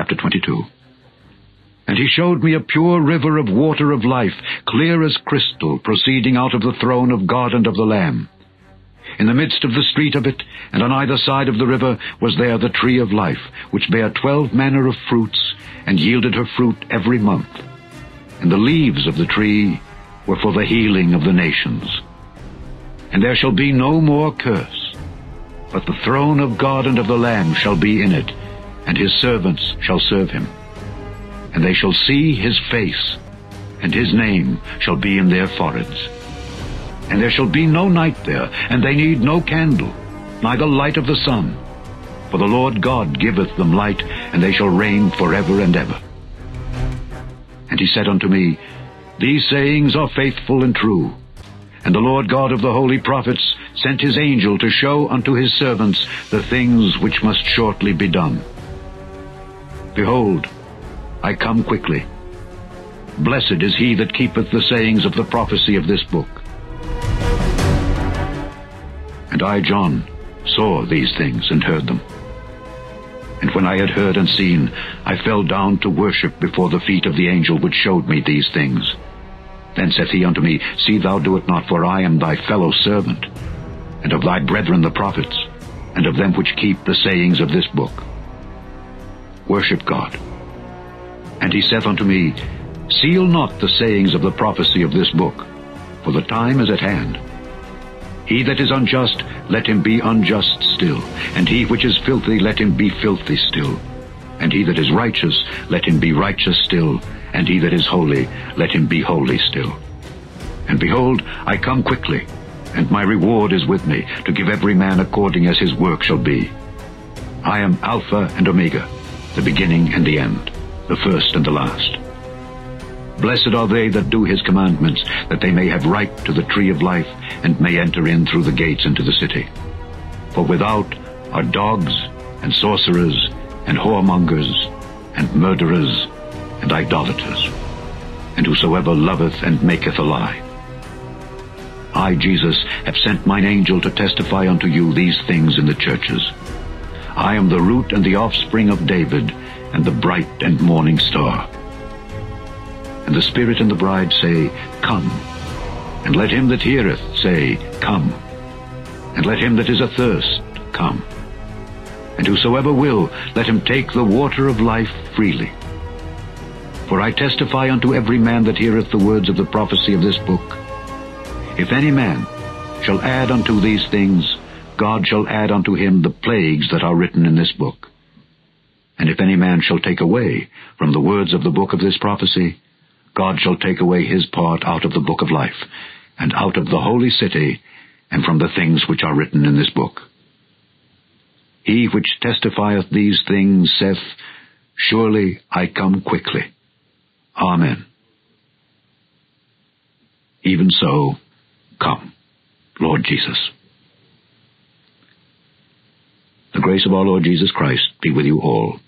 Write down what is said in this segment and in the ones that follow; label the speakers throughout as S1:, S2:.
S1: chapter 22. And he showed me a pure river of water of life, clear as crystal, proceeding out of the throne of God and of the Lamb. In the midst of the street of it, and on either side of the river, was there the tree of life, which bare twelve manner of fruits, and yielded her fruit every month. And the leaves of the tree were for the healing of the nations. And there shall be no more curse, but the throne of God and of the Lamb shall be in it, and his servants shall serve him. And they shall see his face, and his name shall be in their foreheads. And there shall be no night there, and they need no candle, neither light of the sun. For the Lord God giveth them light, and they shall reign forever and ever. And he said unto me, These sayings are faithful and true. And the Lord God of the holy prophets sent his angel to show unto his servants the things which must shortly be done. Behold, I come quickly. Blessed is he that keepeth the sayings of the prophecy of this book. And I, John, saw these things and heard them. And when I had heard and seen, I fell down to worship before the feet of the angel which showed me these things. Then saith he unto me, See thou do it not, for I am thy fellow servant, and of thy brethren the prophets, and of them which keep the sayings of this book. Worship God. And he saith unto me, Seal not the sayings of the prophecy of this book, for the time is at hand. He that is unjust, let him be unjust still, and he which is filthy, let him be filthy still. And he that is righteous, let him be righteous still, and he that is holy, let him be holy still. And behold, I come quickly, and my reward is with me, to give every man according as his work shall be. I am Alpha and Omega, the beginning and the end, the first and the last. Blessed are they that do his commandments, that they may have right to the tree of life, and may enter in through the gates into the city. For without are dogs, and sorcerers, and whoremongers, and murderers, and idolaters, and whosoever loveth and maketh a lie. I, Jesus, have sent mine angel to testify unto you these things in the churches. I am the root and the offspring of David, and the bright and morning star. And the Spirit and the bride say, Come. And let him that heareth say, Come. And let him that is athirst come. And whosoever will, let him take the water of life freely. For I testify unto every man that heareth the words of the prophecy of this book. If any man shall add unto these things, God shall add unto him the plagues that are written in this book. And if any man shall take away from the words of the book of this prophecy, God shall take away his part out of the book of life, and out of the holy city, and from the things which are written in this book. He which testifieth these things saith, Surely I come quickly. Amen. Even so, come, Lord Jesus. The grace of our Lord Jesus Christ be with you all.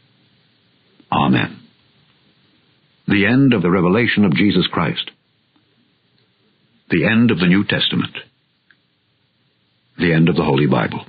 S1: Amen the end of the revelation of Jesus Christ, the end of the New Testament, the end of the Holy Bible.